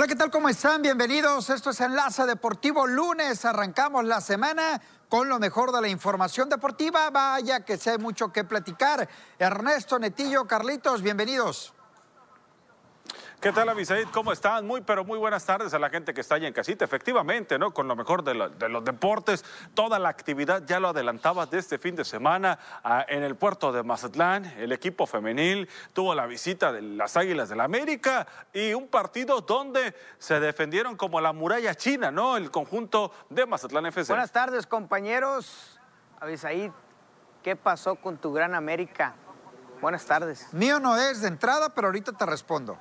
Hola, ¿qué tal? ¿Cómo están? Bienvenidos. Esto es Enlace Deportivo Lunes. Arrancamos la semana con lo mejor de la información deportiva. Vaya que sé mucho que platicar. Ernesto, Netillo, Carlitos, bienvenidos. ¿Qué tal, Abisaid? ¿Cómo están? Muy, pero muy buenas tardes a la gente que está allá en casita. Efectivamente, ¿no? Con lo mejor de, los deportes, toda la actividad ya lo adelantaba de este fin de semana ah, en el puerto de Mazatlán. El equipo femenil tuvo la visita de las Águilas del la América y un partido donde se defendieron como la muralla china, ¿no? El conjunto de Mazatlán FC. Buenas tardes, compañeros. Abisaid, ¿qué pasó con tu gran América? Buenas tardes. Mío no es de entrada, pero ahorita te respondo.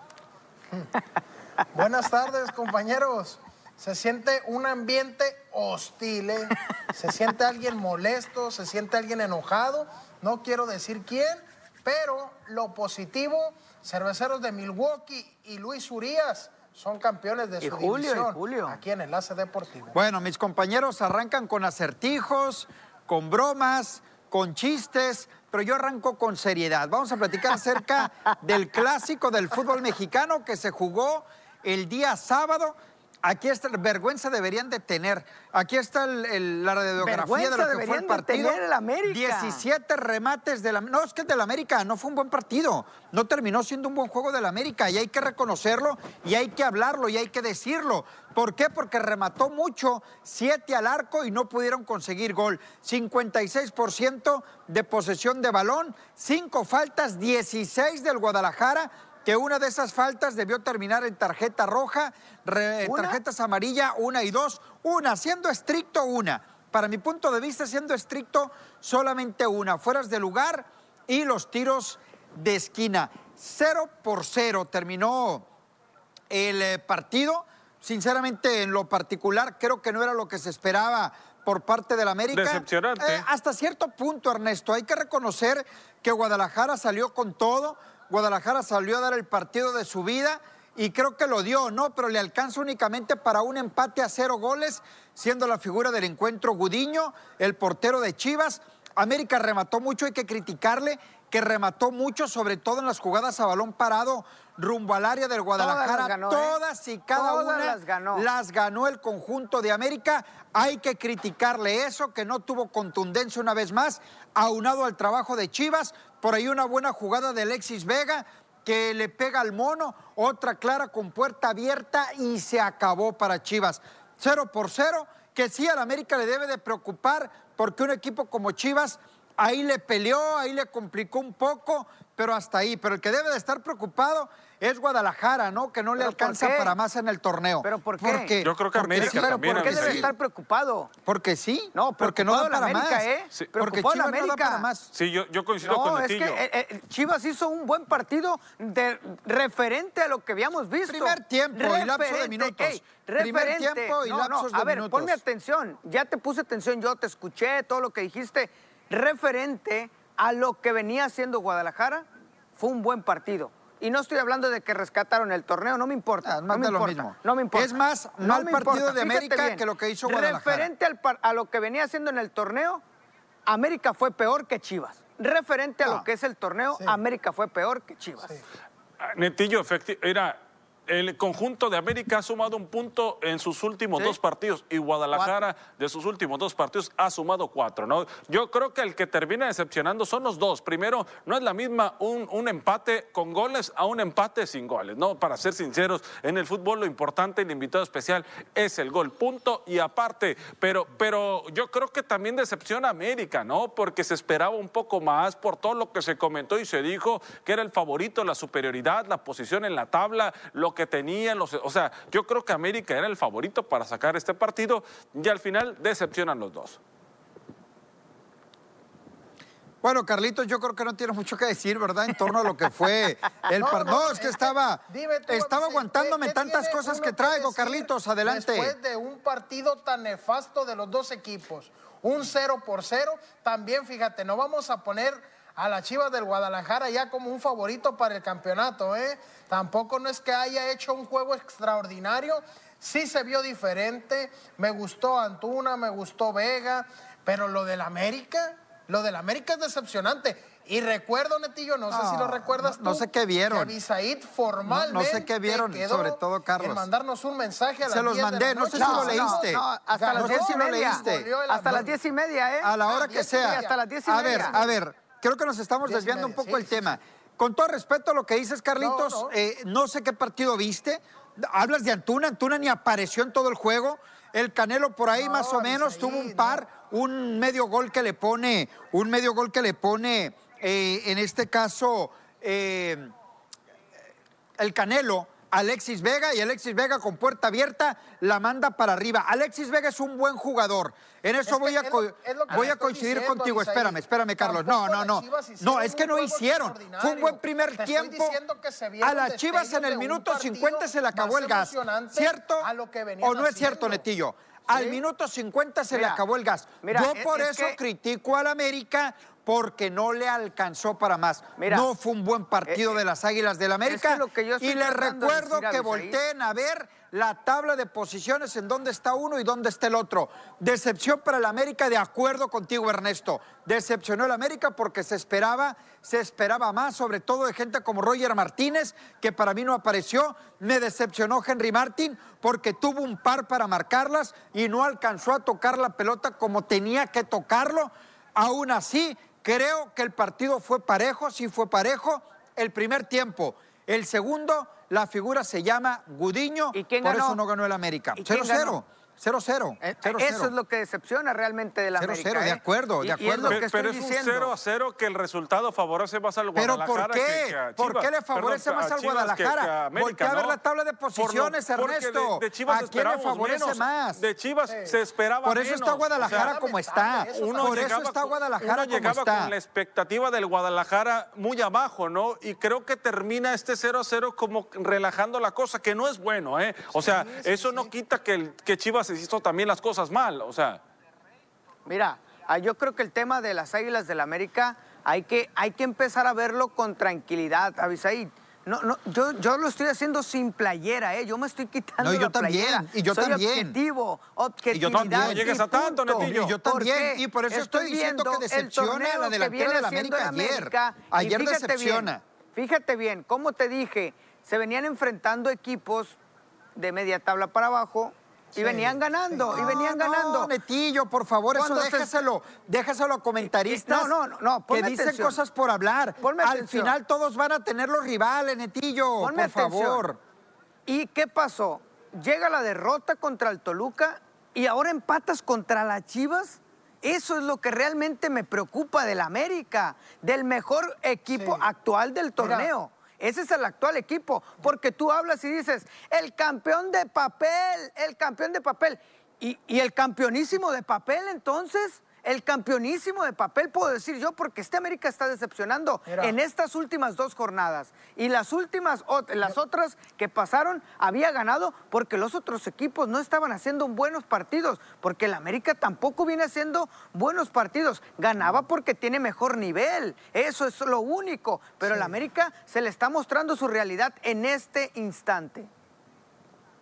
Buenas tardes, compañeros. Se siente un ambiente hostil, ¿eh? se siente alguien molesto, se siente alguien enojado. No quiero decir quién, pero lo positivo, cerveceros de Milwaukee y Luis Urias son campeones de su Julio, división Julio. aquí en Enlace Deportivo. Bueno, mis compañeros arrancan con acertijos, con bromas, con chistes, pero yo arranco con seriedad. Vamos a platicar acerca del clásico del fútbol mexicano que se jugó el día sábado. Aquí está, vergüenza deberían de tener. Aquí está la radiografía de lo que fue el partido. el América. 17 remates de la No, es que del América no fue un buen partido. No terminó siendo un buen juego del América y hay que reconocerlo y hay que hablarlo y hay que decirlo. ¿Por qué? Porque remató mucho, 7 al arco y no pudieron conseguir gol. 56% de posesión de balón, 5 faltas, 16 del Guadalajara que una de esas faltas debió terminar en tarjeta roja, tarjetas amarilla, una y dos, una, siendo estricto una. Para mi punto de vista, siendo estricto solamente una, fueras de lugar y los tiros de esquina. Cero por cero terminó el eh, partido. Sinceramente, en lo particular, creo que no era lo que se esperaba por parte del América. Decepcionante. Eh, hasta cierto punto, Ernesto. Hay que reconocer que Guadalajara salió con todo Guadalajara salió a dar el partido de su vida y creo que lo dio, ¿no? Pero le alcanza únicamente para un empate a cero goles, siendo la figura del encuentro Gudiño, el portero de Chivas. América remató mucho, hay que criticarle, que remató mucho, sobre todo en las jugadas a balón parado rumbo al área del Guadalajara. Todas, ¿eh? y cada una las ganó. las ganó el conjunto de América. Hay que criticarle eso, que no tuvo contundencia una vez más, aunado al trabajo de Chivas. Por ahí una buena jugada de Alexis Vega que le pega al mono, otra clara con puerta abierta y se acabó para Chivas. Cero por cero, que sí al América le debe de preocupar porque un equipo como Chivas ahí le peleó, ahí le complicó un poco, pero hasta ahí. Pero el que debe de estar preocupado es Guadalajara, ¿no? Que no le alcanza para más en el torneo. ¿Pero por qué? Porque, Yo creo que América Pero también. ¿por qué debe Abisaid. estar preocupado? Porque sí. No, porque no da para América, más. ¿eh? Sí. Porque Chivas no da América. para más. Sí, yo, yo coincido con No, es Netillo. que eh, eh, Chivas hizo un buen partido de, referente a lo que habíamos visto. Primer tiempo y lapso de Referente, minutos. ey, Primer referente. tiempo y No, no, lapsos de A ver, minutos. ponme atención. Ya te puse atención, yo te escuché todo lo que dijiste. Referente a lo que venía haciendo Guadalajara, fue un buen partido. Y no estoy hablando de que rescataron el torneo, no me importa. Ah, más no me de lo importa, mismo. No me importa. Es más, no mal me partido importa. de América bien. que lo que hizo Guadalajara. Referente al a lo que venía haciendo en el torneo, América fue peor que Chivas. Referente a No. lo que es el torneo, Sí. América fue peor que Chivas. Ah, Netillo, era el conjunto de América ha sumado un punto en sus últimos Sí. dos partidos y Guadalajara de sus últimos dos partidos ha sumado cuatro, ¿no? Yo creo que el que termina decepcionando son los dos. Primero, no es la misma un, un empate con goles a un empate sin goles, ¿no? Para ser sinceros, en el fútbol lo importante, el invitado especial es el gol, punto y aparte. Pero, pero yo creo que también decepciona a América, ¿no? Porque se esperaba un poco más por todo lo que se comentó y se dijo que era el favorito, la superioridad, la posición en la tabla, lo que tenía, los, o sea, yo creo que América era el favorito para sacar este partido y al final decepcionan los dos. Bueno, Carlitos, yo creo que no tiene mucho que decir, ¿verdad? En torno a lo que fue el No, partido. No, no, es que que estaba, dime tú, estaba aguantándome ¿qué tantas cosas que traigo, Carlitos, adelante. Después de un partido tan nefasto de los dos equipos, un 0 por 0, también fíjate, no vamos a poner a la Chivas del Guadalajara ya como un favorito para el campeonato, ¿eh? Tampoco no es que haya hecho un juego extraordinario, sí se vio diferente, me gustó Antuna, me gustó Vega, pero lo del América, lo del América es decepcionante. Y recuerdo, Netillo, no, sé si lo recuerdas no- sé qué vieron. Que Abisaid formalmente No- no sé qué vieron, quedó sobre todo Carlos. en mandarnos un mensaje a las Se los 10 de la mandé, no sé si lo leíste. No, hasta las diez y no lo media. Hasta las avión. diez y media, ¿eh? A la hora que sea. media, hasta las diez y a ver, media. a ver, creo que nos estamos desviando un poco sí, el tema. Con todo respeto a lo que dices, Carlitos, No, no. eh, no sé qué partido viste. Hablas de Antuna, Antuna ni apareció en todo el juego. El Canelo por ahí No, más o menos tuvo un no. par, un medio gol que le pone, un medio gol que le pone, eh, en este caso, eh, el Canelo, Alexis Vega, y Alexis Vega con puerta abierta la manda para arriba. Alexis Vega es un buen jugador. En eso Es voy a, es co- lo- es lo que voy te a estoy coincidir diciendo, contigo. Espérame, espérame, Carlos. No, no, no. No, es que no hicieron. Fue un buen primer Te tiempo. A las Chivas en el minuto partido 50 se le acabó el gas. ¿Cierto? a lo que ¿O no es cierto, haciendo. Netillo? Al Sí. minuto 50 se le acabó el gas. mira, Yo es- por es eso que- critico al América porque no le alcanzó para más. Mira, no fue un buen partido eh, de las Águilas del América. que yo estoy y les recuerdo que volteen a ver la tabla de posiciones en dónde está uno y dónde está el otro. Decepción para el América, de acuerdo contigo, Ernesto. Decepcionó el América porque se esperaba, se esperaba más, sobre todo de gente como Roger Martínez, que para mí no apareció. Me decepcionó Henry Martín porque tuvo un par para marcarlas y no alcanzó a tocar la pelota como tenía que tocarlo. Aún así, creo que el partido fue parejo, sí fue parejo. El primer tiempo. El segundo, la figura se llama Gudiño. ¿Y quién por ganó? eso no ganó el América. ¿Y quién 0-0. ganó? 0-0. Eh, 0-0. Eso es lo que decepciona realmente de la Cero, América. cero, de ¿eh? acuerdo, de Y- y es acuerdo. Pero, estoy pero es un diciendo. 0 a 0 que el resultado favorece más al ¿Pero Guadalajara por qué? que- que a ¿Por qué le favorece Perdón, más a al Guadalajara? que a América, Voltea a ver la tabla de Por lo- posiciones, Ernesto. De, de Chivas ¿A quién le favorece menos. más? De Chivas Sí. se esperaba Por eso menos. está Guadalajara O sea, como está. Uno Por eso está Guadalajara uno como llegaba está. con la expectativa del Guadalajara muy abajo, ¿no? Y creo que termina este 0 a 0 como relajando la cosa, que no es bueno, ¿eh? O sea, eso no quita que, el- que Chivas hizo también las cosas mal, o sea. Mira, ah, yo creo que el tema de las Águilas del América hay que, hay que empezar a verlo con tranquilidad, Abisaí. No, no, yo, yo lo estoy haciendo sin playera, ¿eh? Yo me estoy quitando No, y yo la también, playera. y yo Soy también. objetivo, objetividad. también. No llegues a tanto. Netillo. Y yo ¿Por también, y por eso estoy diciendo que decepciona torneo la delantera de la América ayer. América, y Ayer fíjate decepciona. Bien, fíjate bien, como te dije, se venían enfrentando equipos de media tabla para abajo y venían ganando, y No, venían no, ganando. Netillo, por favor, eso déjaselo, déjaselo a comentaristas No, no, no, no, que dicen atención. cosas por hablar. Ponme Al atención. final todos van a tener los rivales, Netillo, Ponme por atención. favor. ¿Y qué pasó? Llega la derrota contra el Toluca y ahora empatas contra las Chivas. Eso es lo que realmente me preocupa del América, del mejor equipo Sí. actual del torneo. Ese es el actual equipo, porque tú hablas y dices, el campeón de papel, el campeón de papel. ¿Y, y el campeonísimo de papel entonces? El campeonísimo de papel puedo decir yo, porque este América está decepcionando Mira. en estas últimas dos jornadas. Y las últimas, las otras que pasaron, había ganado porque los otros equipos no estaban haciendo buenos partidos, porque el América tampoco viene haciendo buenos partidos. Ganaba porque tiene mejor nivel, eso es lo único. Pero el América se le está mostrando su realidad en este instante.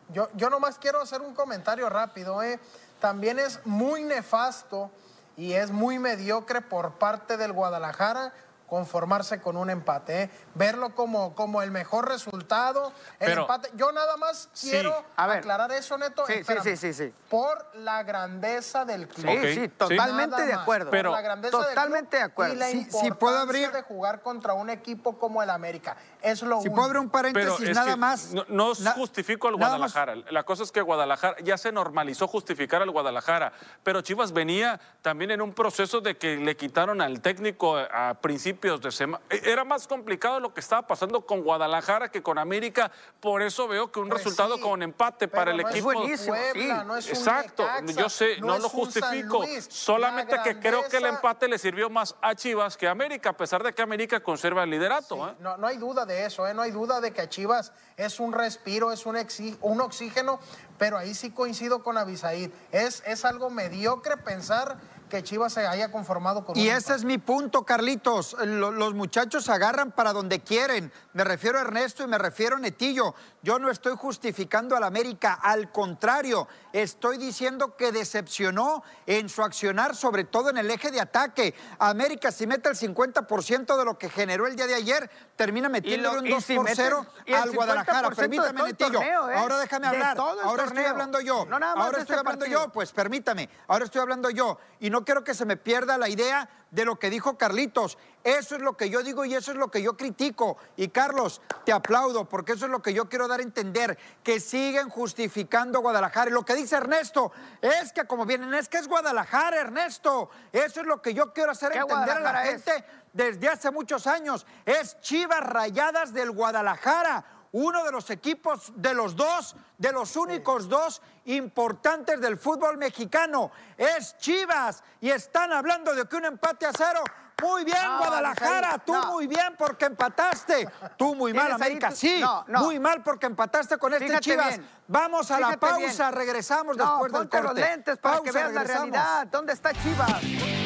Yo, yo nomás quiero hacer un comentario rápido. ¿eh? También es muy nefasto y es muy mediocre por parte del Guadalajara conformarse con un empate. ¿eh? Verlo como, como el mejor resultado. El Pero- empate. Yo nada más Sí. quiero A ver. aclarar eso, Neto. Sí, sí, Espérame. sí, sí, sí. Por la grandeza del club. Sí, Ok, sí, totalmente de acuerdo. por Pero- la grandeza del Totalmente club de acuerdo. Y la importancia puedo abrir- de jugar contra un equipo como el América. Es lo Si único. puedo abrir un paréntesis, es nada que más. No, no Na- justifico al más- Guadalajara. La cosa es que Guadalajara ya se normalizó justificar al Guadalajara. Pero Chivas venía también en un proceso de que le quitaron al técnico a principios de semana. Era más complicado lo que estaba pasando con Guadalajara que con América. Por eso veo que un Pues resultado sí, con empate para el no es equipo. buenísimo, Puebla, sí. no es Exacto, Necaxa, yo sé, no, es lo justifico. Luis. Solamente La que creo que el empate le sirvió más a Chivas que a América, a pesar de que América conserva el liderato. Sí, ¿eh? no, no hay duda de eso, ¿eh? no hay duda de que Chivas es un respiro, es un, exi- un oxígeno, pero ahí sí coincido con Abisaid. Es, es algo mediocre pensar que Chivas se haya conformado con Y un ese es mi punto, Carlitos. Lo- Los muchachos agarran para donde quieren. Me refiero a Ernesto y me refiero a Netillo. Yo no estoy justificando al América, al contrario, estoy diciendo que decepcionó en su accionar, sobre todo en el eje de ataque. América si mete el 50% de lo que generó el día de ayer, termina metiéndole un 2 por 0 al Guadalajara. Permítame, Netillo. ¿eh? Ahora déjame hablar. Ahora estoy hablando yo. Ahora estoy este hablando yo, pues permítame. Ahora estoy hablando yo. Y no quiero que se me pierda la idea de lo que dijo Carlitos. Eso es lo que yo digo y eso es lo que yo critico. Y Carlos, te aplaudo porque eso es lo que yo quiero dar a entender, que siguen justificando Guadalajara. Y lo que dice Ernesto es que como vienen, es que es Guadalajara, Ernesto. Eso es lo que yo quiero hacer entender a la gente desde hace muchos años. Es Chivas Rayadas del Guadalajara uno de los equipos de los dos, de los únicos dos importantes del fútbol mexicano. Es Chivas y están hablando de que un empate a cero. Muy bien, Guadalajara, tú muy bien porque empataste. Tú muy mal, América, sí. Muy mal porque empataste con este Chivas. Vamos a la pausa, regresamos después del corte. los lentes para que veas la realidad. ¿Dónde está Chivas?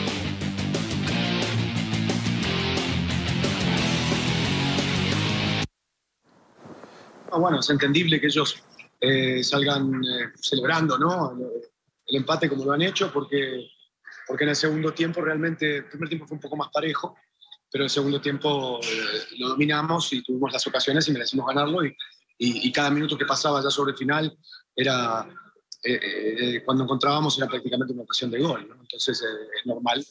Ah, bueno, es entendible que ellos eh, salgan eh, celebrando ¿no? el empate como lo han hecho, porque, porque en el segundo tiempo realmente, el primer tiempo fue un poco más parejo, pero el segundo tiempo eh, lo dominamos y tuvimos las ocasiones y merecimos ganarlo y, y, cada minuto que pasaba ya sobre el final era, cuando encontrábamos era prácticamente una ocasión de gol, ¿no? entonces es normal,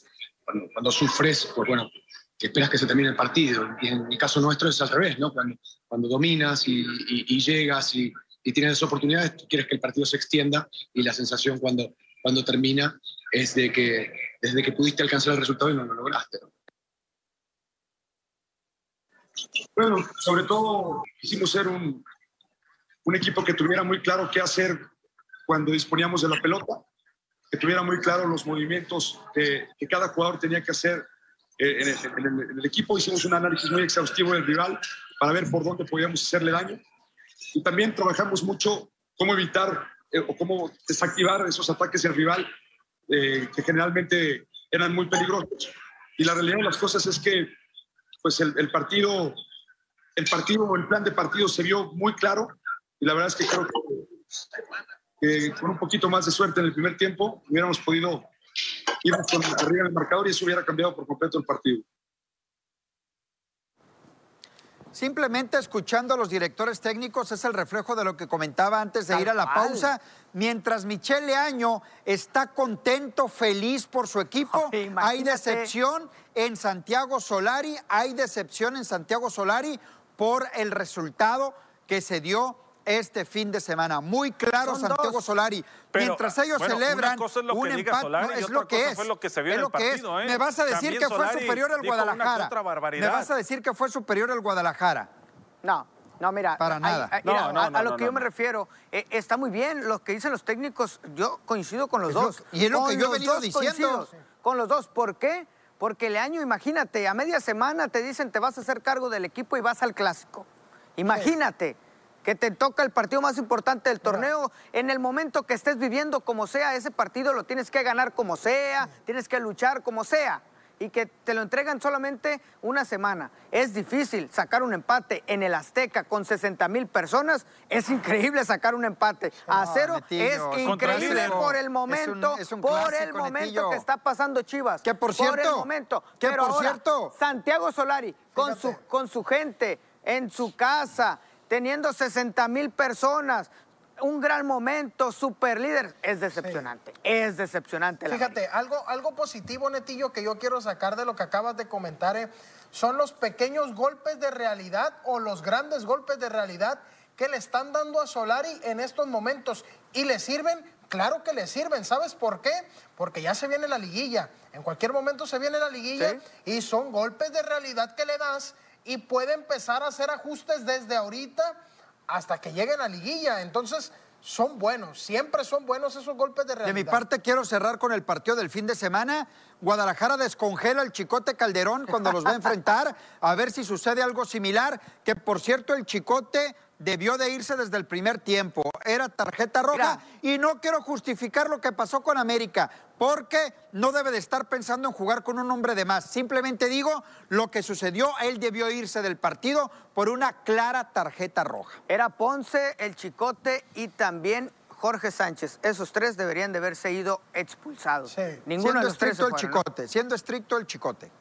cuando, cuando sufres, pues bueno, que esperas que se termine el partido. Y en el caso nuestro es al revés, ¿no? Cuando, cuando dominas y, llegas y, tienes esas oportunidades, tú quieres que el partido se extienda y la sensación cuando, cuando termina es de que desde que pudiste alcanzar el resultado y no lo lograste. Bueno, sobre todo quisimos ser un, un equipo que tuviera muy claro qué hacer cuando disponíamos de la pelota, que tuviera muy claro los movimientos que, que cada jugador tenía que hacer en el, equipo hicimos un análisis muy exhaustivo del rival para ver por dónde podíamos hacerle daño. Y también trabajamos mucho cómo evitar eh, o cómo desactivar esos ataques del rival eh, que generalmente eran muy peligrosos. Y la realidad de las cosas es que pues el, partido, el partido, el plan de partido se vio muy claro y la verdad es que creo que con un poquito más de suerte en el primer tiempo hubiéramos podido íbamos con arriba el marcador y eso hubiera cambiado por completo el partido. Simplemente escuchando a los directores técnicos es el reflejo de lo que comentaba antes de ir a la pausa. Mientras Michele Año está contento, feliz por su equipo, hay decepción en Santiago Solari, hay decepción en Santiago Solari por el resultado que se dio este fin de semana. Muy claro, Santiago Solari. Mientras ellos celebran es lo un empate, es lo que es. Fue lo que se vio en el partido, ¿eh? Me vas a decir que fue superior al Guadalajara. Me vas a decir que fue superior al Guadalajara. No. No, mira, para nada. a, lo que yo me refiero, eh, está muy bien lo que dicen los técnicos. Yo coincido con los dos. y es lo que yo he venido diciendo. Con los dos. ¿Por qué? Porque el año, imagínate, a media semana te dicen te vas a hacer cargo del equipo y vas al clásico. Imagínate que te toca el partido más importante del torneo, en el momento que estés viviendo como sea, ese partido lo tienes que ganar como sea, tienes que luchar como sea, y que te lo entregan solamente una semana. Es difícil sacar un empate en el Azteca con 60 mil personas, es increíble sacar un empate. A cero es increíble por el momento, por el momento que está pasando Chivas. Que por cierto, por el momento. que por cierto, Santiago Solari, con su, con su gente, en su casa, teniendo 60 mil personas, un gran momento, super líder. Es decepcionante, es decepcionante. Fíjate, algo, algo positivo, Netillo, que yo quiero sacar de lo que acabas de comentar, eh, son los pequeños golpes de realidad o los grandes golpes de realidad que le están dando a Solari en estos momentos. ¿Y le sirven? Claro que le sirven. ¿Sabes por qué? Porque ya se viene la liguilla. En cualquier momento se viene la liguilla y son golpes de realidad que le das y puede empezar a hacer ajustes desde ahorita hasta que lleguen a liguilla. Entonces, son buenos, siempre son buenos esos golpes de realidad. De mi parte, quiero cerrar con el partido del fin de semana. Guadalajara descongela el Chicote Calderón cuando los va a enfrentar, a ver si sucede algo similar, que por cierto el Chicote debió de irse desde el primer tiempo. Era tarjeta roja y no quiero justificar lo que pasó con América, porque no debe de estar pensando en jugar con un hombre de más. Simplemente digo lo que sucedió, él debió irse del partido por una clara tarjeta roja. Era Ponce, el Chicote y también Jorge Sánchez. Esos tres deberían de haberse ido expulsados. Ninguno de los tres el Chicote, siendo estricto el Chicote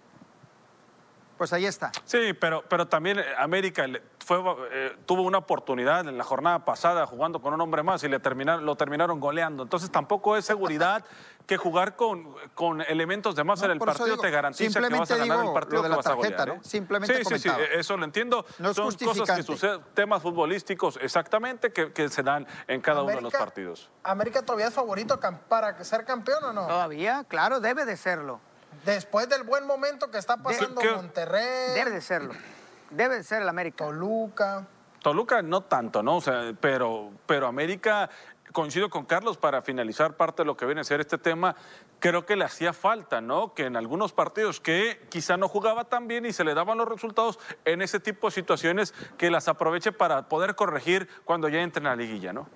pues ahí está. Sí, pero, pero también eh, América fue, eh, tuvo una oportunidad en la jornada pasada jugando con un hombre más y le terminaron, lo terminaron goleando. Entonces tampoco es seguridad que jugar con, con elementos de más en el partido te garantiza que vas a ganar el partido de la tarjeta, ¿no? ¿eh? Simplemente sí, sí, sí, eso lo entiendo. Son cosas que suceden, temas futbolísticos exactamente que, que se dan en cada uno de los partidos. ¿América todavía es favorito para ser campeón o no? Todavía, claro, debe de serlo. Después del buen momento que está pasando Monterrey. Debe de serlo. Debe de ser el América. Toluca. Toluca no tanto, ¿no? O sea, pero, pero América coincido con Carlos para finalizar parte de lo que viene a ser este tema. Creo que le hacía falta, ¿no? Que en algunos partidos que quizá no jugaba tan bien y se le daban los resultados en ese tipo de situaciones que las aproveche para poder corregir cuando ya entre en la liguilla, ¿no?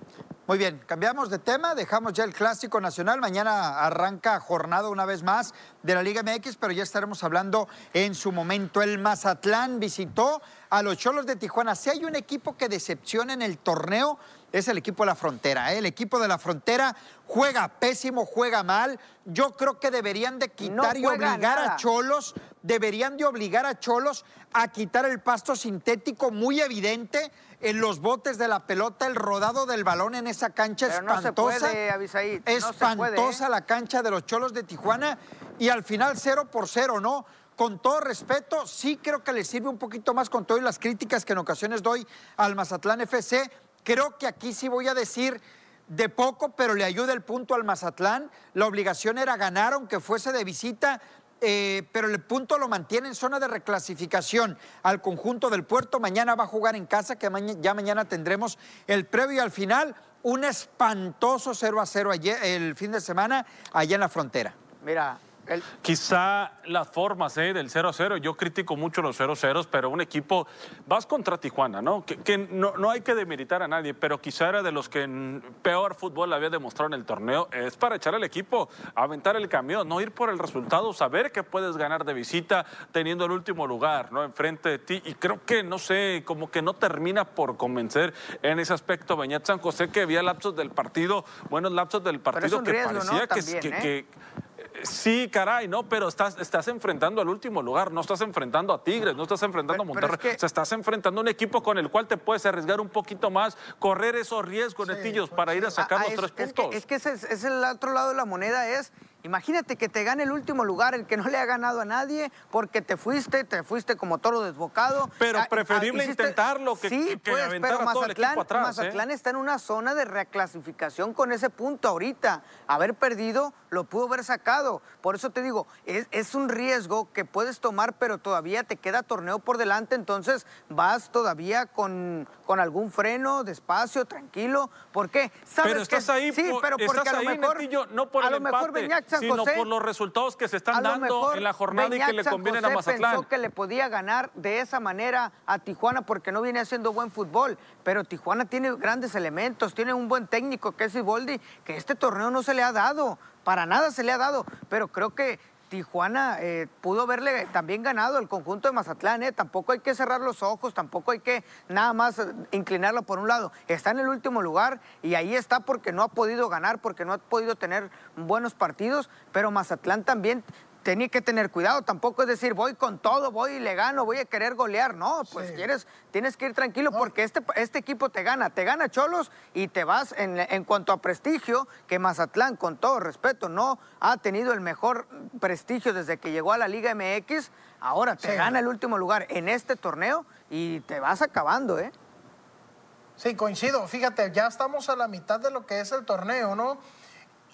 Muy bien, cambiamos de tema, dejamos ya el Clásico Nacional. Mañana arranca jornada una vez más de la Liga MX, pero ya estaremos hablando en su momento. El Mazatlán visitó a los Cholos de Tijuana. Si hay un equipo que decepciona en el torneo, es el equipo de la frontera. ¿eh? El equipo de la frontera juega pésimo, juega mal. Yo creo que deberían de quitar y obligar a Cholos, deberían de obligar a Cholos a quitar el pasto sintético muy evidente en los botes de la pelota, el rodado del balón en esa cancha espantosa. espantosa la cancha de los Cholos de Tijuana y al final cero por cero, ¿no? Con todo respeto, sí creo que le sirve un poquito más con todas las críticas que en ocasiones doy al Mazatlán FC Creo que aquí sí voy a decir de poco, pero le ayuda el punto al Mazatlán. La obligación era ganar, aunque fuese de visita, eh, pero el punto lo mantiene en zona de reclasificación al conjunto del puerto. Mañana va a jugar en casa, que ya mañana tendremos el previo al final un espantoso 0 a 0 el fin de semana allá en la frontera. Mira, Quizá las formas ¿eh? del 0-0, yo critico mucho los 0-0, pero un equipo, vas contra Tijuana, ¿no? Que, no, hay que demeritar a nadie, pero quizá era de los que peor fútbol había demostrado en el torneo, es para echar al equipo, aventar el camión, no ir por el resultado, saber que puedes ganar de visita teniendo el último lugar, ¿no? Enfrente de ti, y creo que, no sé, como que no termina por convencer en ese aspecto Beñat San José, que había lapsos del partido, buenos lapsos del partido que parecía que, ¿eh? Sí, caray, no, pero estás, estás enfrentando al último lugar, no estás enfrentando a Tigres, no estás enfrentando a Monterrey, o sea, estás enfrentando a un equipo con el cual te puedes arriesgar un poquito más, correr esos riesgos, Netillos, para ir a sacar los tres puntos. Es que, es, es el otro lado de la moneda, es Imagínate que te gane el último lugar, el que no le ha ganado a nadie, porque te fuiste, te fuiste como toro desbocado. Pero ah, preferible ah, intentarlo que, sí, que, pues, pero Mazatlán, atrás, ¿eh? Mazatlán está en una zona de reclasificación con ese punto ahorita. Haber perdido lo pudo haber sacado. Por eso te digo, es, es un riesgo que puedes tomar, pero todavía te queda torneo por delante, entonces vas todavía con, con algún freno, despacio, tranquilo. ¿Por qué? ¿Sabes pero estás ahí, sí, pero porque estás a lo mejor, no por el empate, sino por los resultados que se están dando en la jornada y que le convienen a Mazatlán. pensó que le podía ganar de esa manera a Tijuana porque no viene haciendo buen fútbol, pero Tijuana tiene grandes elementos, tiene un buen técnico que es Iboldi, que este torneo no se le ha dado, para nada se le ha dado, pero creo que Tijuana eh, pudo haberle también ganado el conjunto de Mazatlán, ¿eh? tampoco hay que cerrar los ojos, tampoco hay que nada más eh, inclinarlo por un lado. Está en el último lugar y ahí está porque no ha podido ganar, porque no ha podido tener buenos partidos, pero Mazatlán también tenía que tener cuidado, tampoco es decir, voy con todo, voy y le gano, voy a querer golear, no, pues quieres, tienes que ir tranquilo porque este, este equipo te gana, te gana Cholos y te vas en, en, cuanto a prestigio, que Mazatlán, con todo respeto, no ha tenido el mejor prestigio desde que llegó a la Liga MX, ahora te gana el último lugar en este torneo y te vas acabando, ¿eh? Sí, coincido, fíjate, ya estamos a la mitad de lo que es el torneo, ¿no?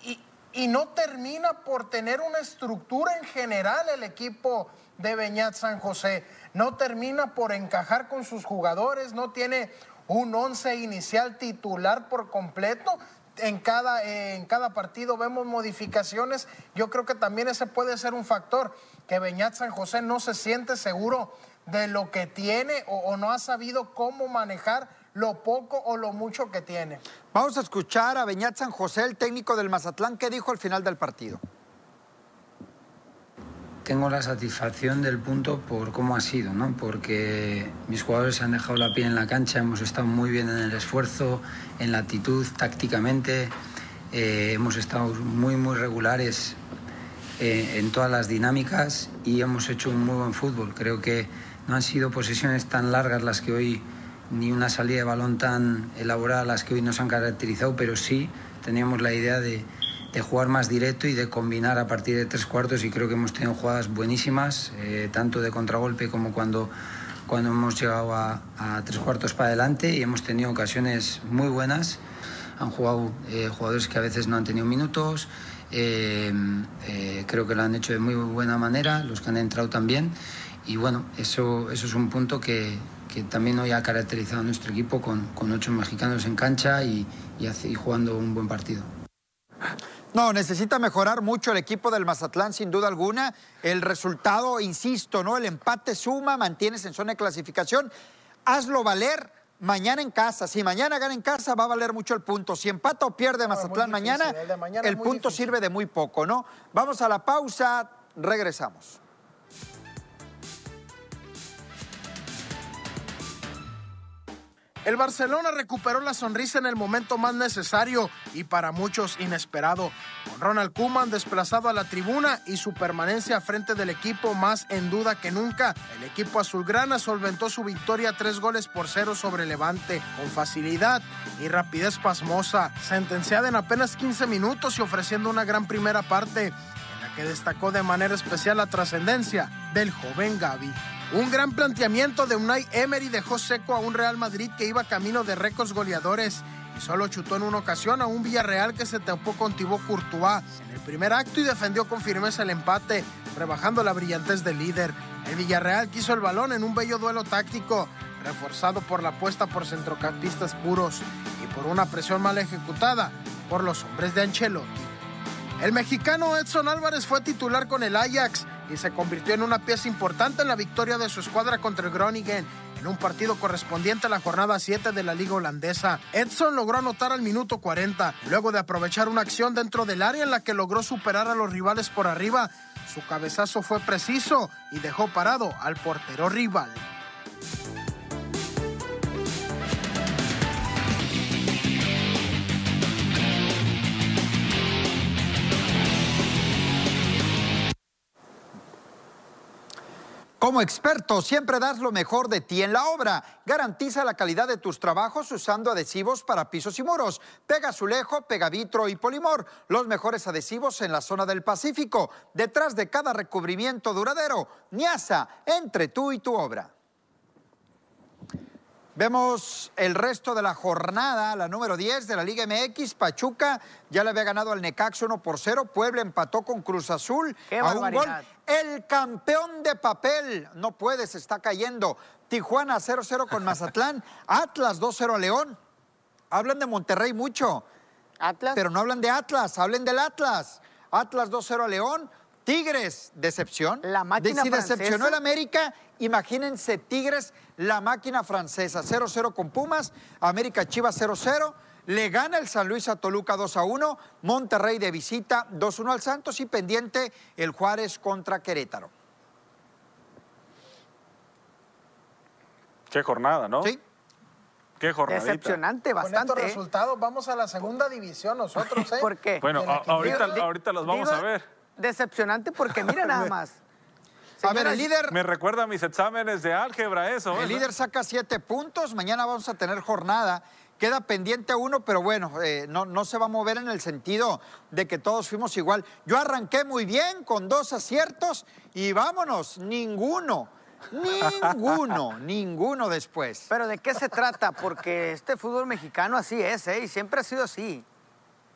Y, y no termina por tener una estructura en general el equipo de Beñat San José. No termina por encajar con sus jugadores, no tiene un once inicial titular por completo. en cada, en cada partido vemos modificaciones. Yo creo que también ese puede ser un factor, que Beñat San José no se siente seguro de lo que tiene o, o no ha sabido cómo manejar lo poco o lo mucho que tiene. Vamos a escuchar a Beñat San José, el técnico del Mazatlán, que dijo al final del partido. Tengo la satisfacción del punto por cómo ha sido, ¿no? porque mis jugadores se han dejado la piel en la cancha, hemos estado muy bien en el esfuerzo, en la actitud, tácticamente, eh, hemos estado muy, muy regulares eh, en todas las dinámicas y hemos hecho un muy buen fútbol. Creo que no han sido posesiones tan largas las que hoy, ni una salida de balón tan elaborada las que hoy nos han caracterizado, pero sí teníamos la idea de jugar más directo y de combinar a partir de tres cuartos y creo que hemos tenido jugadas buenísimas, eh, tanto de contragolpe como cuando, cuando hemos llegado a, a, tres cuartos para adelante y hemos tenido ocasiones muy buenas. Han jugado eh, jugadores que a veces no han tenido minutos, eh, creo que lo han hecho de muy buena manera, los que han entrado también y bueno, eso, eso es un punto que, que también hoy ha caracterizado a nuestro equipo con, con ocho mexicanos en cancha y, y, y jugando un buen partido. No, necesita mejorar mucho el equipo del Mazatlán, sin duda alguna. El resultado, insisto, ¿no? El empate suma, mantienes en zona de clasificación. Hazlo valer mañana en casa. Si mañana gana en casa, va a valer mucho el punto. Si empata o pierde Mazatlán no, difícil, mañana, el, mañana el punto difícil. sirve de muy poco, ¿no? Vamos a la pausa, regresamos. El Barcelona recuperó la sonrisa en el momento más necesario y para muchos inesperado, con Ronald Koeman desplazado a la tribuna y su permanencia frente del equipo más en duda que nunca. El equipo azulgrana solventó su victoria tres goles por cero sobre Levante con facilidad y rapidez pasmosa, sentenciada en apenas 15 minutos y ofreciendo una gran primera parte en la que destacó de manera especial la trascendencia del joven Gaby. Un gran planteamiento de Unai Emery dejó seco a un Real Madrid que iba camino de récords goleadores y solo chutó en una ocasión a un Villarreal que se topó con Thibaut Courtois en el primer acto y defendió con firmeza el empate, rebajando la brillantez del líder. El Villarreal quiso el balón en un bello duelo táctico, reforzado por la apuesta por centrocampistas puros y por una presión mal ejecutada por los hombres de Ancelotti. El mexicano Edson Álvarez fue titular con el Ajax y se convirtió en una pieza importante en la victoria de su escuadra contra el Groningen en un partido correspondiente a la jornada 7 de la liga holandesa. Edson logró anotar al minuto 40, luego de aprovechar una acción dentro del área en la que logró superar a los rivales por arriba. Su cabezazo fue preciso y dejó parado al portero rival. Como experto, siempre das lo mejor de ti en la obra. Garantiza la calidad de tus trabajos usando adhesivos para pisos y muros. Pega Azulejo, Pegavitro y Polimor. Los mejores adhesivos en la zona del Pacífico. Detrás de cada recubrimiento duradero. Niasa, entre tú y tu obra. Vemos el resto de la jornada, la número 10 de la Liga MX. Pachuca ya le había ganado al Necax 1 por 0. Puebla empató con Cruz Azul Qué a un gol. barbaridad. El campeón de papel no puede, se está cayendo. Tijuana 0-0 con Mazatlán. Atlas 2-0 a León. Hablan de Monterrey mucho, Atlas. pero no hablan de Atlas, hablen del Atlas. Atlas 2-0 a León. Tigres, decepción. La máquina si decepcionó francesa. el América, imagínense Tigres, la máquina francesa, 0-0 con Pumas, América Chivas 0-0, le gana el San Luis a Toluca 2-1, Monterrey de visita 2-1 al Santos y pendiente el Juárez contra Querétaro. Qué jornada, ¿no? ¿Sí? Qué jornadita. Decepcionante Con estos bastante. ¿eh? resultados vamos a la segunda división nosotros, ¿eh? ¿Por qué? Bueno, a- ahorita, ahorita las vamos digo, a ver. Decepcionante porque mira nada más. A ver, el líder, Me recuerda a mis exámenes de álgebra eso. el líder saca siete puntos, mañana vamos a tener jornada. Queda pendiente uno, pero bueno, eh, no, no se va a mover en el sentido de que todos fuimos igual. Yo arranqué muy bien con dos aciertos y vámonos, ninguno, ninguno, ninguno después. Pero ¿de qué se trata? Porque este fútbol mexicano así es, ¿eh? Y siempre ha sido así.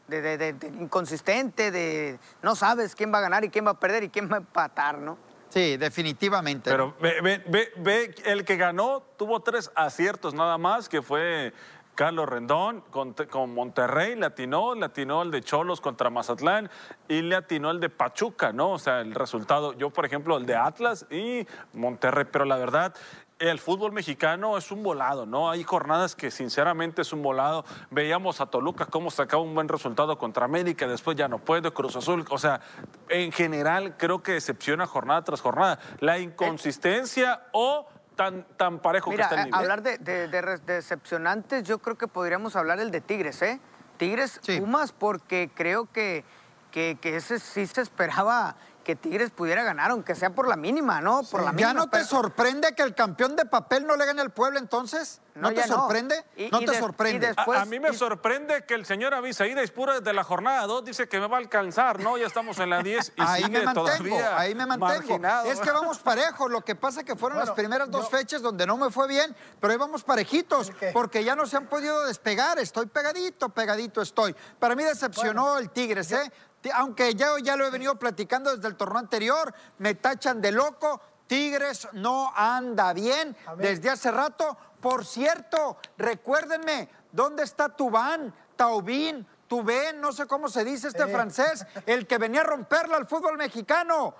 De, de- de- de inconsistente, de no sabes quién va a ganar y quién va a perder y quién va a empatar, ¿no? Sí, definitivamente. Pero ve, ve- ve- ve, el que ganó tuvo tres aciertos nada más, que fue Carlos Rendón, con, con Monterrey, le atinó, le atinó el de Cholos contra Mazatlán y le atinó el de Pachuca, ¿no? O sea, el resultado, yo por ejemplo, el de Atlas y Monterrey, pero la verdad, el fútbol mexicano es un volado, ¿no? Hay jornadas que sinceramente es un volado. Veíamos a Toluca cómo sacaba un buen resultado contra América, después ya no puede, Cruz Azul. O sea, en general creo que decepciona jornada tras jornada. La inconsistencia o tan, tan parejo Mira, que está el eh, nivel. hablar de, de- de re- decepcionantes, yo creo que podríamos hablar el de Tigres, ¿eh? Tigres Sí. Pumas, porque creo que, que, que ese sí se esperaba que Tigres pudiera ganar, aunque sea por la mínima, ¿no? Por la ¿Ya mínima. no te pero- sorprende que el campeón de papel no le gane al pueblo entonces? ¿No, ya te sorprende? Y- no y te sorprende. des- A- a, Después- mí me y- sorprende que el señor Avisaída Ispura de la jornada 2 dice que me va a alcanzar, ¿no? Ya estamos en la 10 y ahí sigue me mantengo, todavía ahí me mantengo. marginado. Es que vamos parejos. Lo que pasa que fueron las primeras dos yo- fechas donde no me fue bien, pero ahí vamos parejitos, porque ya no se han podido despegar. Estoy pegadito, pegadito estoy. Para mí decepcionó el Tigres, ¿eh? Aunque yo ya lo he venido platicando desde el torneo anterior, me tachan de loco. Tigres no anda bien desde hace rato. Por cierto, recuérdenme, ¿dónde está Tubán, Taubín, Tubén, no sé cómo se dice este Eh. francés, el que venía a romperla al fútbol mexicano?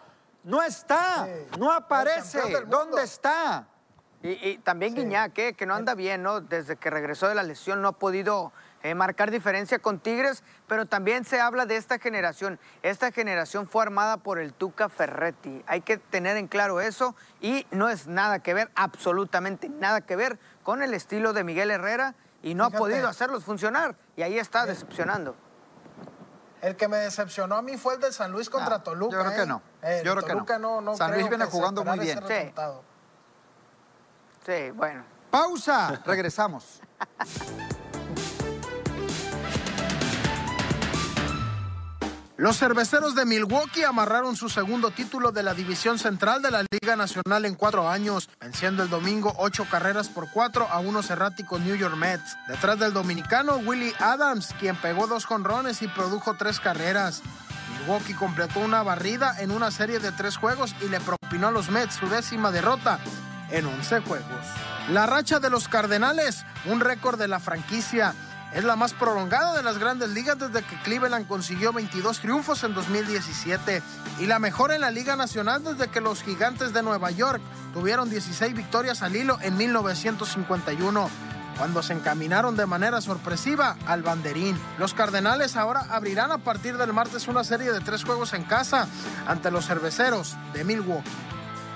No está, Eh, no aparece. ¿Dónde está? Y, y también Guiñac, ¿eh? que no anda bien, ¿no? Desde que regresó de la lesión no ha podido eh, marcar diferencia con Tigres, pero también se habla de esta generación. Esta generación fue armada por el Tuca Ferretti. Hay que tener en claro eso y no es nada que ver, absolutamente nada que ver con el estilo de Miguel Herrera y no Fíjate. ha podido hacerlos funcionar y ahí está decepcionando. El que me decepcionó a mí fue el de San Luis contra Ah, Toluca. yo creo que ¿eh? no. Eh, Yo creo que Toluca no. no. no San Luis viene que jugando muy bien. Sí. Sí, bueno. Pausa, regresamos. Los cerveceros de Milwaukee amarraron su segundo título de la División Central de la Liga Nacional en cuatro años, venciendo el domingo ocho carreras por cuatro a unos erráticos New York Mets. Detrás del dominicano Willie Adams, quien pegó dos jonrones y produjo tres carreras. Milwaukee completó una barrida en una serie de tres juegos y le propinó a los Mets su décima derrota en 11 juegos. La racha de los Cardenales, un récord de la franquicia. Es la más prolongada de las grandes ligas desde que Cleveland consiguió 22 triunfos en 2017 y la mejor en la Liga Nacional desde que los Gigantes de Nueva York tuvieron 16 victorias al hilo en 1951 cuando se encaminaron de manera sorpresiva al banderín. Los Cardenales ahora abrirán a partir del martes una serie de tres juegos en casa ante los cerveceros de Milwaukee.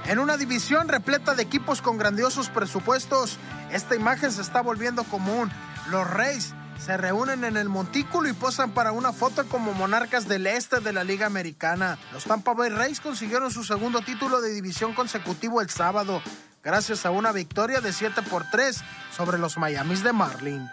En una división repleta de equipos con grandiosos presupuestos, esta imagen se está volviendo común. Los Reyes se reúnen en el montículo y posan para una foto como monarcas del este de la Liga Americana. Los Tampa Bay Rays consiguieron su segundo título de división consecutivo el sábado, gracias a una victoria de 7 por 3 sobre los Miamis de Marlin.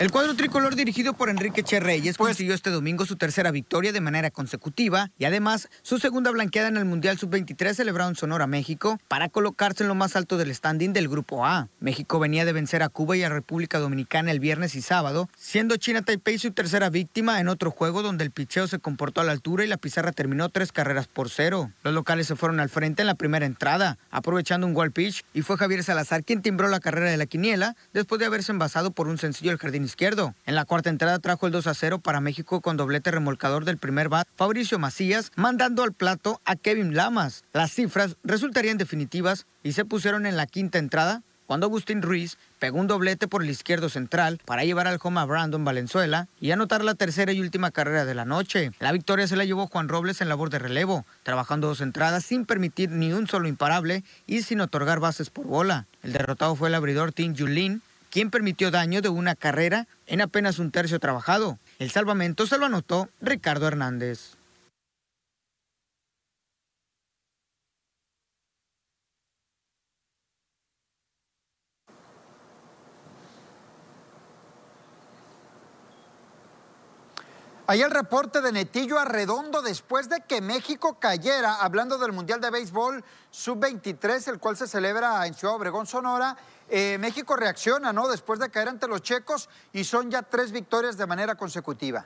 El cuadro tricolor dirigido por Enrique Che Reyes Pues- consiguió este domingo su tercera victoria de manera consecutiva y además su segunda blanqueada en el Mundial Sub-23 celebrado en Sonora, México, para colocarse en lo más alto del standing del Grupo A. México venía de vencer a Cuba y a República Dominicana el viernes y sábado, siendo China Taipei su tercera víctima en otro juego donde el picheo se comportó a la altura y la pizarra terminó tres carreras por cero. Los locales se fueron al frente en la primera entrada, aprovechando un wall pitch y fue Javier Salazar quien timbró la carrera de la quiniela después de haberse envasado por un sencillo al jardín izquierdo. En la cuarta entrada trajo el 2 a 0 para México con doblete remolcador del primer bat Fabricio Macías, mandando al plato a Kevin Lamas. Las cifras resultarían definitivas y se pusieron en la quinta entrada cuando Agustín Ruiz pegó un doblete por el izquierdo central para llevar al home a Brandon Valenzuela y anotar la tercera y última carrera de la noche. La victoria se la llevó Juan Robles en labor de relevo, trabajando dos entradas sin permitir ni un solo imparable y sin otorgar bases por bola. El derrotado fue el abridor Tim Yulin, quien permitió daño de una carrera en apenas un tercio trabajado. El salvamento se lo anotó Ricardo Hernández. Ahí el reporte de Netillo Arredondo después de que México cayera, hablando del Mundial de Béisbol Sub-23, el cual se celebra en Ciudad Obregón, Sonora. eh, México reacciona, ¿no? Después de caer ante los checos y son ya tres victorias de manera consecutiva.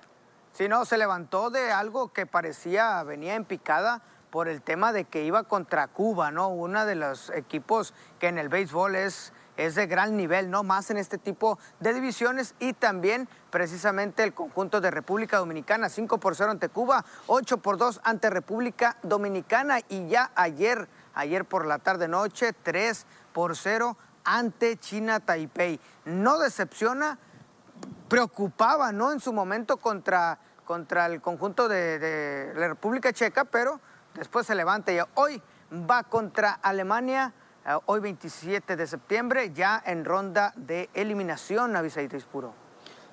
Sí, no, se levantó de algo que parecía, venía en picada por el tema de que iba contra Cuba, ¿no? Uno de los equipos que en el béisbol es, es de gran nivel, ¿no? Más en este tipo de divisiones y también precisamente el conjunto de República Dominicana, 5 por 0 ante Cuba, 8 por 2 ante República Dominicana y ya ayer, ayer por la tarde-noche, 3 por 0 ante China Taipei. No decepciona, preocupaba, ¿no? En su momento contra, contra el conjunto de, la República Checa, pero después se levanta y hoy va contra Alemania, eh, hoy 27 de septiembre, ya en ronda de eliminación, Avisaítis Puro.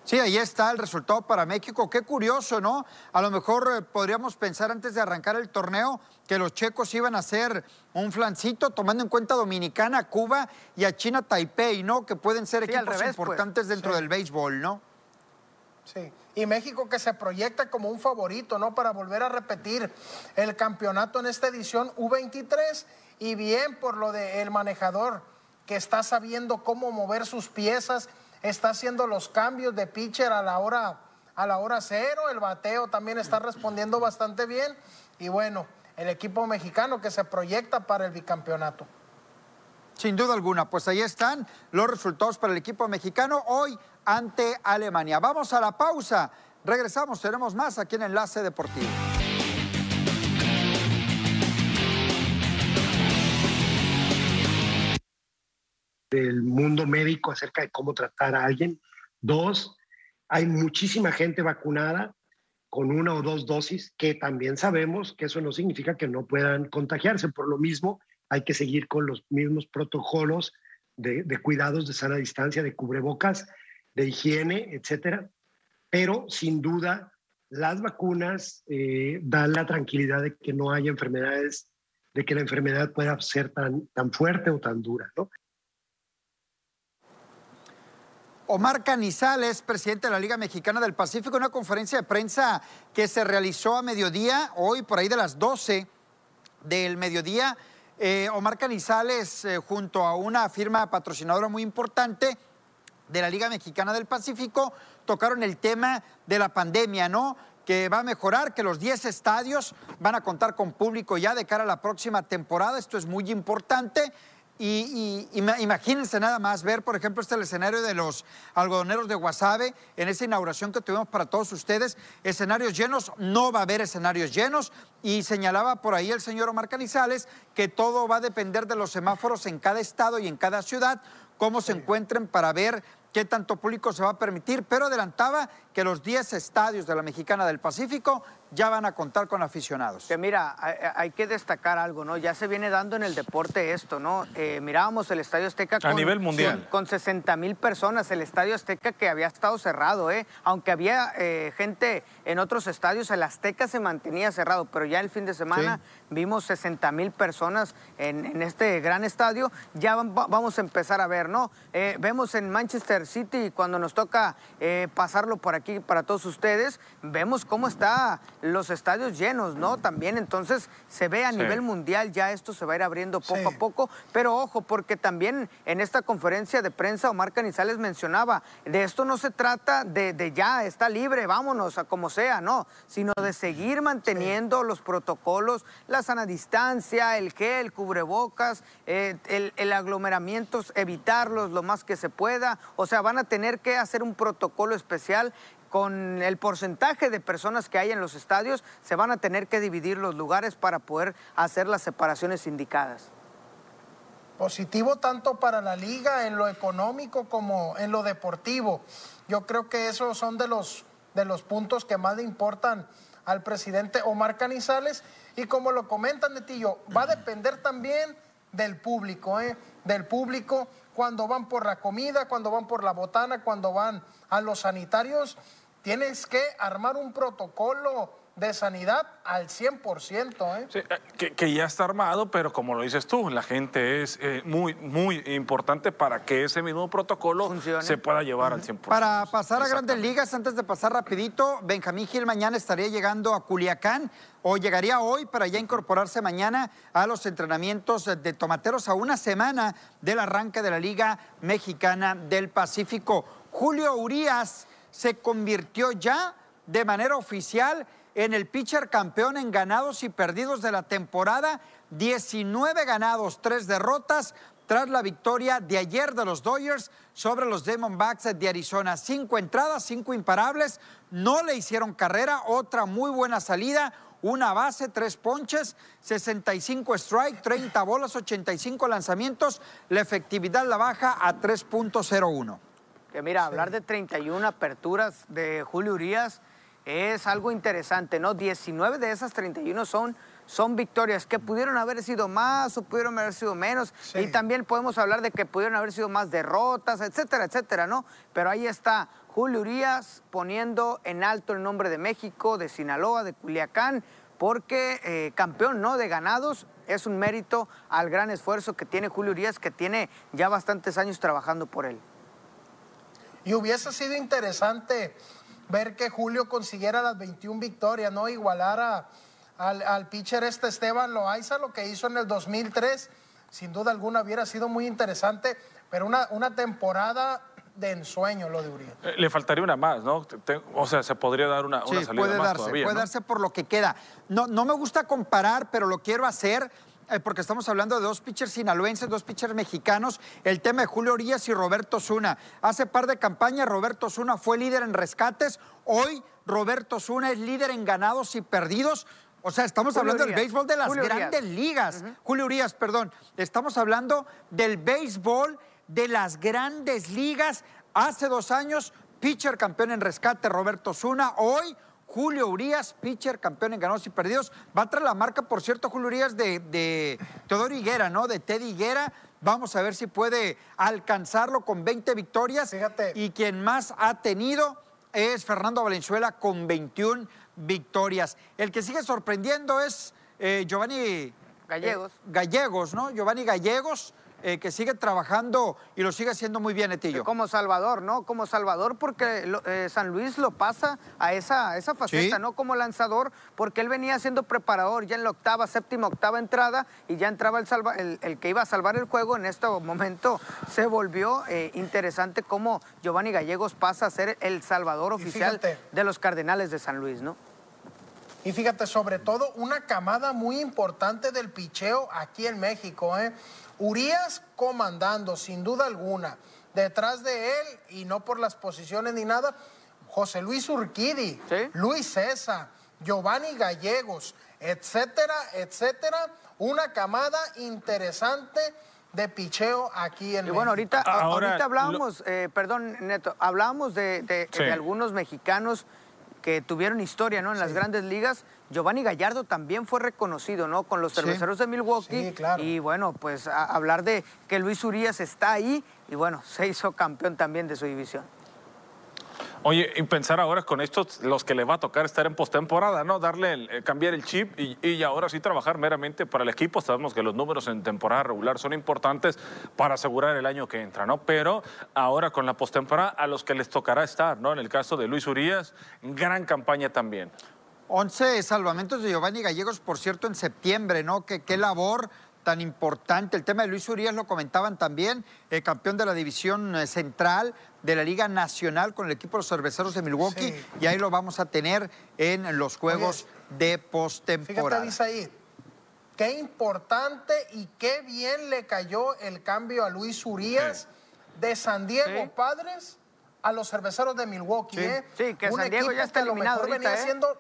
Sí, ahí está el resultado para México. Qué curioso, ¿no? A lo mejor eh, podríamos pensar antes de arrancar el torneo que los checos iban a hacer un flancito, tomando en cuenta a Dominicana, Cuba y a China Taipei, ¿no? Que pueden ser Sí, equipos revés, pues. importantes dentro Sí. del béisbol, ¿no? Sí. Y México que se proyecta como un favorito, ¿no? Para volver a repetir el campeonato en esta edición U23. Y bien por lo del manejador que está sabiendo cómo mover sus piezas, está haciendo los cambios de pitcher a la hora, a la hora cero. El bateo también está respondiendo bastante bien. Y bueno, el equipo mexicano que se proyecta para el bicampeonato. Sin duda alguna, pues ahí están los resultados para el equipo mexicano hoy ante Alemania. Vamos a la pausa. Regresamos, tenemos más aquí en Enlace Deportivo. Del mundo médico acerca de cómo tratar a alguien. Dos, hay muchísima gente vacunada con una o dos dosis que también sabemos que eso no significa que no puedan contagiarse. Por lo mismo, hay que seguir con los mismos protocolos de, de cuidados de sana distancia, de cubrebocas, de higiene, etcétera. Pero sin duda, las vacunas eh, dan la tranquilidad de que no haya enfermedades, de que la enfermedad pueda ser tan, tan fuerte o tan dura, ¿no? Omar Canizales, presidente de la Liga Mexicana del Pacífico, una conferencia de prensa que se realizó a mediodía, hoy por ahí de las 12 del mediodía. Eh, Omar Canizales, eh, junto a una firma patrocinadora muy importante de la Liga Mexicana del Pacífico, tocaron el tema de la pandemia, ¿no? Que va a mejorar, que los 10 estadios van a contar con público ya de cara a la próxima temporada. Esto es muy importante. Y, y- ima- imagínense nada más ver, por ejemplo, este el escenario de los algodoneros de Guasave en esa inauguración que tuvimos para todos ustedes. Escenarios llenos, no va a haber escenarios llenos. Y señalaba por ahí el señor Omar Canizales que todo va a depender de los semáforos en cada estado y en cada ciudad, cómo se encuentren para ver qué tanto público se va a permitir. Pero adelantaba que los 10 estadios de la Mexicana del Pacífico ya van a contar con aficionados. Que mira, hay, hay que destacar algo, ¿no? Ya se viene dando en el deporte esto, ¿no? Eh, mirábamos el Estadio Azteca A nivel mundial. Con, con 60 mil personas, el Estadio Azteca que había estado cerrado, ¿eh? Aunque había eh, gente en otros estadios, el Azteca se mantenía cerrado, pero ya el fin de semana vimos 60 mil personas en, en este gran estadio. Ya va- vamos a empezar a ver, ¿no? Eh, vemos en Manchester City, cuando nos toca eh, pasarlo por aquí para todos ustedes, vemos cómo está los estadios llenos, ¿no? También entonces se ve a Sí. nivel mundial ya esto se va a ir abriendo poco Sí. a poco, pero ojo, porque también en esta conferencia de prensa Omar Canizales mencionaba, de esto no se trata de, de ya, está libre, vámonos a como sea, no, sino de seguir manteniendo los protocolos, la sana distancia, el gel, cubrebocas, eh, el, el aglomeramiento, evitarlos lo más que se pueda, o sea, van a tener que hacer un protocolo especial con el porcentaje de personas que hay en los estadios, se van a tener que dividir los lugares para poder hacer las separaciones indicadas. positivo tanto para la liga en lo económico como en lo deportivo. Yo creo que esos son de los, de los puntos que más le importan al presidente Omar Canizales. Y como lo comentan, Netillo, va a depender también del público, ¿eh? del público cuando van por la comida, cuando van por la botana, cuando van a los sanitarios. Tienes que armar un protocolo de sanidad al 100%. ¿eh? Sí, eh, que, que ya está armado, pero como lo dices tú, la gente es eh, muy, muy importante para que ese mismo protocolo Funcione. se pueda llevar al 100%. Para pasar a grandes ligas, antes de pasar rapidito, Benjamín Gil mañana estaría llegando a Culiacán o llegaría hoy para ya incorporarse mañana a los entrenamientos de tomateros a una semana del arranque de la Liga Mexicana del Pacífico. Julio Urias se convirtió ya de manera oficial en el pitcher campeón en ganados y perdidos de la temporada. 19 ganados, 3 derrotas tras la victoria de ayer de los Dodgers sobre los Diamondbacks de Arizona. Cinco entradas, cinco imparables, no le hicieron carrera, otra muy buena salida, una base, tres ponches, 65 strike, 30 bolas, 85 lanzamientos, la efectividad la baja a 3.01. Que mira, hablar de 31 aperturas de Julio Urias es algo interesante, ¿no? 19 de esas 31 son son victorias que pudieron haber sido más o pudieron haber sido menos. Y también podemos hablar de que pudieron haber sido más derrotas, etcétera, etcétera, ¿no? Pero ahí está Julio Urias poniendo en alto el nombre de México, de Sinaloa, de Culiacán, porque eh, campeón, ¿no? De ganados es un mérito al gran esfuerzo que tiene Julio Urias, que tiene ya bastantes años trabajando por él. Y hubiese sido interesante ver que Julio consiguiera las 21 victorias, ¿no? Igualar a al, pitcher este Esteban Loaiza, lo que hizo en el 2003, sin duda alguna hubiera sido muy interesante, pero una, una temporada de ensueño lo de Urias. Eh, le faltaría una más, ¿no? o sea, se podría dar una, salida puede más darse, todavía, puede darse por lo que queda. No, no me gusta comparar, pero lo quiero hacer eh, porque estamos hablando de dos pitchers sinaloenses, dos pitchers mexicanos, el tema de Julio Urias y Roberto Zuna. Hace par de campañas Roberto Zuna fue líder en rescates, hoy Roberto Zuna es líder en ganados y perdidos. O sea, estamos hablando del béisbol de las grandes ligas. Julio Urias, perdón. Estamos hablando del béisbol de las grandes ligas. Hace dos años, pitcher campeón en rescate, Roberto Zuna. Hoy, Julio Urias, pitcher campeón en ganados y perdidos. Va a traer la marca, por cierto, Julio Urias de, de Teodoro Higuera, ¿no? De Teddy Higuera. Vamos a ver si puede alcanzarlo con 20 victorias. Fíjate. Y quien más ha tenido es Fernando Valenzuela con 21 victorias. El que sigue sorprendiendo es eh, Giovanni Gallegos. Eh, Gallegos, ¿no? Giovanni Gallegos. Eh, que sigue trabajando y lo sigue haciendo muy bien, Etillo. Como Salvador, ¿no? Como Salvador, porque San Luis lo pasa a esa, esa faceta, ¿no? Como lanzador, porque él venía siendo preparador ya en la octava, séptima, octava entrada y ya entraba el, el, que iba a salvar el juego. En este momento se volvió interesante cómo Giovanni Gallegos pasa a ser el salvador oficial de los Cardenales de San Luis, ¿no? Y fíjate, sobre todo una camada muy importante del picheo aquí en México. ¿eh? Urias comandando, sin duda alguna. Detrás de él, y no por las posiciones ni nada, José Luis Urquidi, Luis César, Giovanni Gallegos, etcétera, etcétera. Una camada interesante de picheo aquí en y bueno, ahorita, ahorita hablábamos, eh, perdón, Neto, hablábamos de, de algunos mexicanos que tuvieron historia ¿no? en las grandes ligas. Giovanni Gallardo también fue reconocido ¿no? con los cerveceros de Milwaukee. Sí, claro. Y bueno, pues hablar de que Luis Urias está ahí y bueno, se hizo campeón también de su división. Oye, y pensar ahora con estos, los que le va a tocar estar en postemporada, ¿no? Darle, eh, cambiar el chip y, ahora sí trabajar meramente para el equipo. Sabemos que los números en temporada regular son importantes para asegurar el año que entra, ¿no? Pero ahora con la postemporada, a los que les tocará estar, ¿no? En el caso de Luis Urias, gran campaña también. 11 salvamentos de Giovanni Gallegos, por cierto, en septiembre, ¿no? Que qué labor tan importante. El tema de Luis Urias lo comentaban también, el campeón de la división eh, central de la Liga Nacional con el equipo de los cerveceros de Milwaukee. Y ahí lo vamos a tener en los juegos de postemporada. Fíjate, ahí, qué importante y qué bien le cayó el cambio a Luis Urias de San Diego Padres a los cerveceros de Milwaukee. Sí, ¿eh? que San Diego ya está eliminado. venía ¿eh? siendo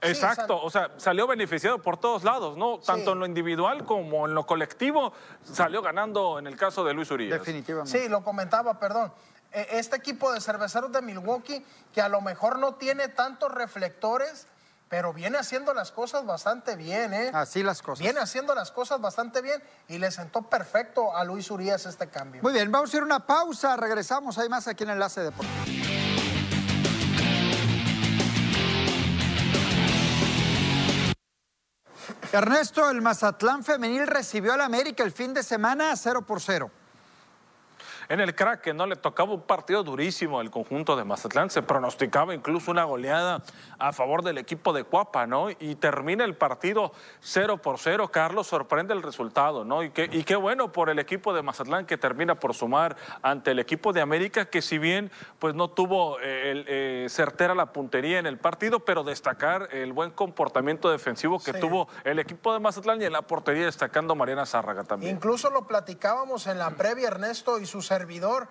Exacto, o sea, salió beneficiado por todos lados, ¿no? Tanto en lo individual como en lo colectivo, salió ganando en el caso de Luis Urias. Definitivamente. Sí, lo comentaba, perdón. E, este equipo de cerveceros de Milwaukee, que a lo mejor no tiene tantos reflectores, pero viene haciendo las cosas bastante bien, ¿eh? Así las cosas. Viene haciendo las cosas bastante bien y le sentó perfecto a Luis Urias este cambio. Muy bien, vamos a ir a una pausa, regresamos, hay más aquí en Enlace Deportivo. Ernesto, el Mazatlán femenil recibió al América el fin de semana 0 por 0. En el crack, que no le tocaba un partido durísimo el conjunto de Mazatlán. Se pronosticaba incluso una goleada a favor del equipo de Cuapa, ¿no? Y termina el partido 0 por 0. Carlos sorprende el resultado, ¿no? Y, y qué bueno por el equipo de Mazatlán que termina por sumar ante el equipo de América, que si bien pues no tuvo eh, eh, certera la puntería en el partido, pero destacar el buen comportamiento defensivo que tuvo el equipo de Mazatlán y en la portería destacando Mariana Zárraga también. Incluso lo platicábamos en la previa, Ernesto y su servidor,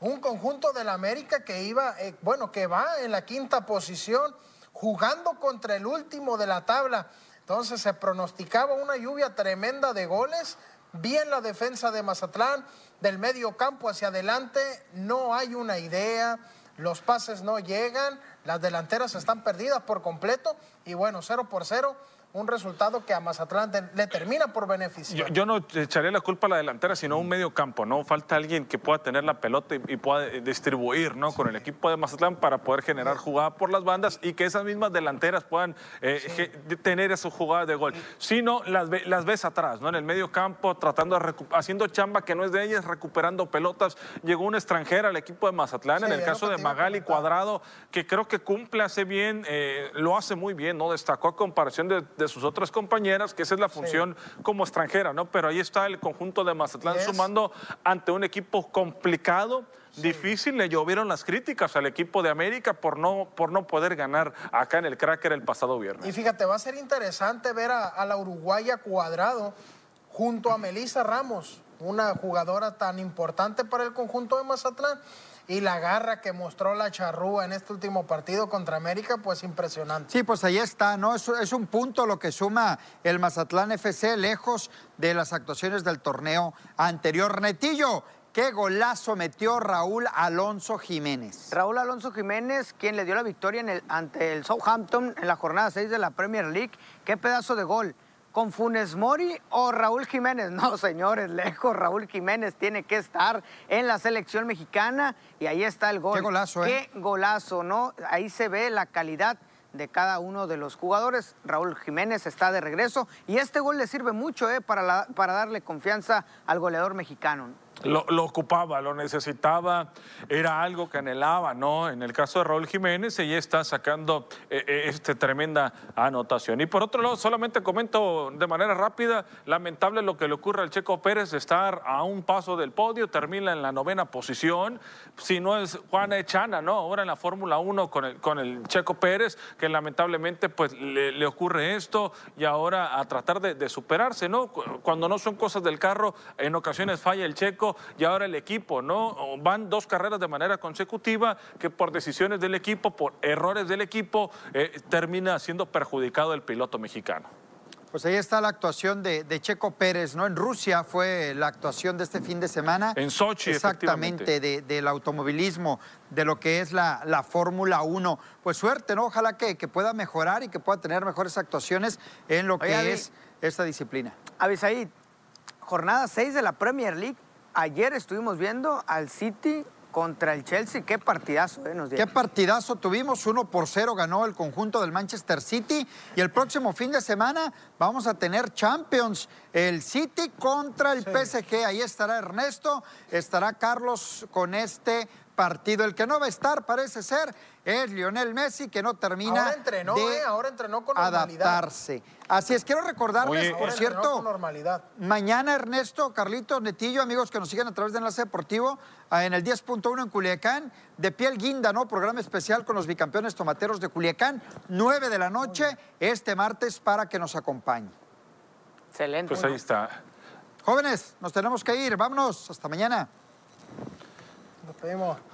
un conjunto del América que iba, eh, bueno, que va en la quinta posición, jugando contra el último de la tabla. Entonces se pronosticaba una lluvia tremenda de goles. Bien la defensa de Mazatlán, del medio campo hacia adelante, no hay una idea, los pases no llegan, las delanteras están perdidas por completo y bueno, cero por cero un resultado que a Mazatlán le termina por beneficio. Yo, no echaría la culpa a la delantera, sino a un medio campo, ¿no? Falta alguien que pueda tener la pelota y, pueda distribuir, ¿no? Con el equipo de Mazatlán para poder generar jugada por las bandas y que esas mismas delanteras puedan eh, tener esa jugada de gol. Si no, las, las ves atrás, ¿no? En el medio campo, tratando de haciendo chamba que no es de ellas, recuperando pelotas. Llegó una extranjera al equipo de Mazatlán, en el caso de Magali Cuadrado, que creo que cumple, hace bien, eh, lo hace muy bien, ¿no? Destacó a comparación de de sus otras compañeras, que esa es la función como extranjera, ¿no? Pero ahí está el conjunto de Mazatlán sumando ante un equipo complicado. Difícil, le llovieron las críticas al equipo de América por no, por no poder ganar acá en el Cracker el pasado viernes. Y fíjate, va a ser interesante ver a, a la uruguaya Cuadrado junto a Melissa Ramos, una jugadora tan importante para el conjunto de Mazatlán y la garra que mostró la charrúa en este último partido contra América, pues impresionante. Sí, pues ahí está, ¿no? Es, es un punto lo que suma el Mazatlán FC, lejos de las actuaciones del torneo anterior. Netillo, Qué golazo metió Raúl Alonso Jiménez. Raúl Alonso Jiménez, quien le dio la victoria en el, ante el Southampton en la jornada 6 de la Premier League. Qué pedazo de gol con Funes Mori o Raúl Jiménez. No, señores, lejos. Raúl Jiménez tiene que estar en la selección mexicana y ahí está el gol. Qué golazo, ¿eh? Qué golazo, ¿no? Ahí se ve la calidad de cada uno de los jugadores. Raúl Jiménez está de regreso y este gol le sirve mucho ¿eh? para, para darle confianza al goleador mexicano. Lo, ocupaba, lo necesitaba, era algo que anhelaba, ¿no? En el caso de Raúl Jiménez, ella está sacando eh, eh, este, tremenda anotación. Y por otro lado, solamente comento de manera rápida, lamentable lo que le ocurre al Checo Pérez estar a un paso del podio, termina en la novena posición, si no es Juana Echana, ¿no? Ahora en la Fórmula 1 con el, Checo Pérez, que lamentablemente pues le, ocurre esto y ahora a tratar de superarse, ¿no? Cuando no son cosas del carro, en ocasiones falla el Checo y ahora el equipo, ¿no? Van dos carreras de manera consecutiva que por decisiones del equipo, por errores del equipo, eh, termina siendo perjudicado el piloto mexicano. Pues ahí está la actuación de, Checo Pérez, ¿no? En Rusia fue la actuación de este fin de semana. En Sochi, Exactamente, del automovilismo, de lo que es la, la Fórmula 1. Pues suerte, ¿no? Ojalá que, que, pueda mejorar y que pueda tener mejores actuaciones en lo que es esta disciplina. Avisaí, jornada 6 de la Premier League ayer estuvimos viendo al City contra el Chelsea. Qué partidazo, ¿eh? Nos Qué partidazo tuvimos. Uno por cero ganó el conjunto del Manchester City. Y el próximo fin de semana vamos a tener Champions. El City contra el PSG. Ahí estará Ernesto, estará Carlos con este partido. El que no va a estar, parece ser, es Lionel Messi, que no termina Ahora entrenó, de eh, ahora entrenó con adaptarse. Así es, quiero recordarles, por cierto, con normalidad. mañana Ernesto, Carlito, Netillo, amigos que nos siguen a través de Enlace Deportivo, ah, en el 10.1 en Culiacán, de piel guinda, ¿no? Programa especial con los bicampeones tomateros de Culiacán, 9 de la noche, este martes, para que nos acompañe. Excelente. Pues ahí está. Jóvenes, nos tenemos que ir, vámonos, hasta mañana. Nos pedimos.